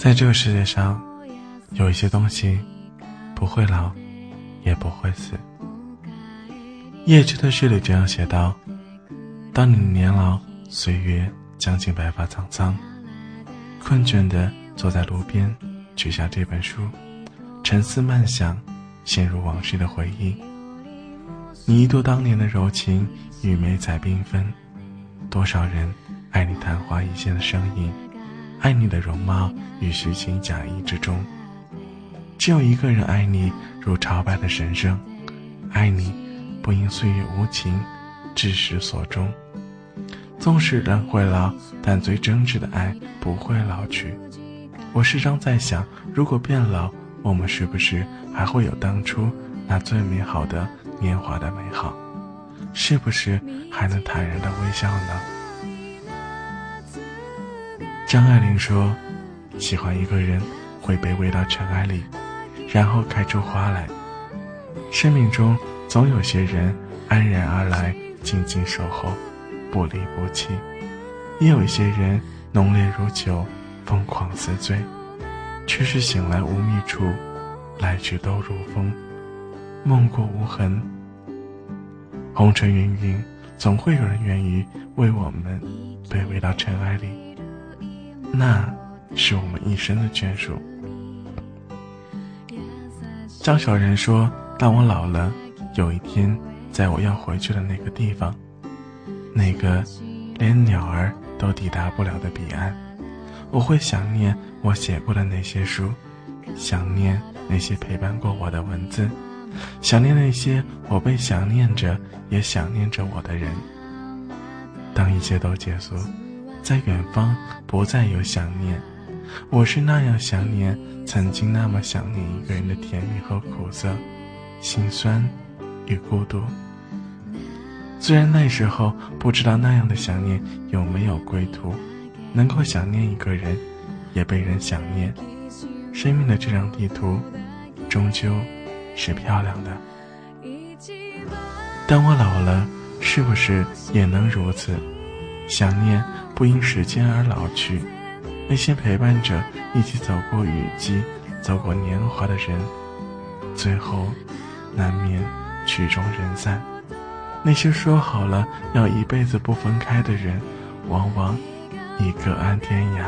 在这个世界上，有一些东西不会老，也不会死。叶芝的诗里这样写道：“当你年老，岁月将近白发苍苍，困倦的坐在路边，取下这本书，沉思慢想，陷入往事的回忆。你一度当年的柔情与美彩缤纷，多少人爱你昙花一现的身影，爱你的容貌与虚情假意之中。只有一个人爱你如朝拜的神圣，爱你。”不因岁月无情，至始所终。纵使人会老，但最真挚的爱不会老去。我时常在想，如果变老，我们是不是还会有当初那最美好的年华的美好？是不是还能坦然的微笑呢？张爱玲说：“喜欢一个人，会被喂到尘埃里，然后开出花来。”生命中。总有些人安然而来，静静守候，不离不弃；也有一些人浓烈如酒，疯狂似醉，却是醒来无觅处，来去都如风，梦过无痕。红尘芸芸，总会有人愿意为我们被围到尘埃里，那是我们一生的眷属。张小然说：“当我老了。”有一天，在我要回去的那个地方，那个连鸟儿都抵达不了的彼岸，我会想念我写过的那些书，想念那些陪伴过我的文字，想念那些我被想念着也想念着我的人。当一切都结束，在远方不再有想念，我是那样想念曾经那么想念一个人的甜蜜和苦涩，心酸。与孤独。虽然那时候不知道那样的想念有没有归途，能够想念一个人，也被人想念，生命的这张地图，终究是漂亮的。当我老了，是不是也能如此？想念不因时间而老去，那些陪伴着一起走过雨季、走过年华的人，最后难免。曲终人散，那些说好了要一辈子不分开的人，往往已各安天涯。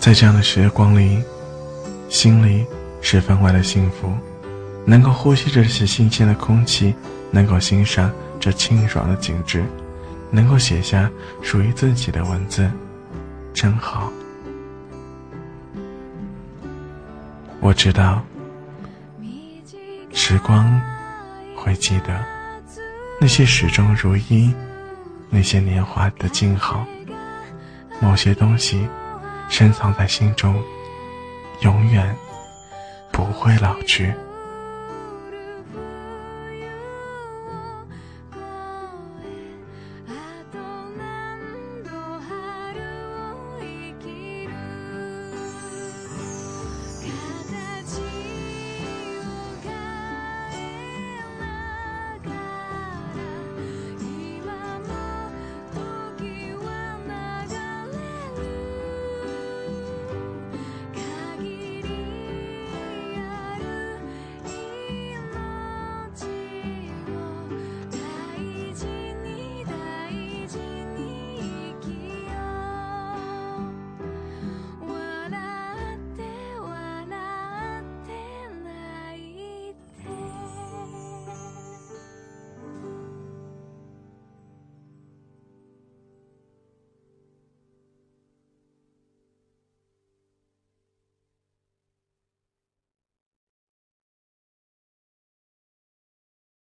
在这样的时光里，心里是分外的幸福，能够呼吸这些新鲜的空气，能够欣赏这清爽的景致，能够写下属于自己的文字，真好。我知道，时光会记得那些始终如一，那些年华的静好。某些东西深藏在心中，永远不会老去。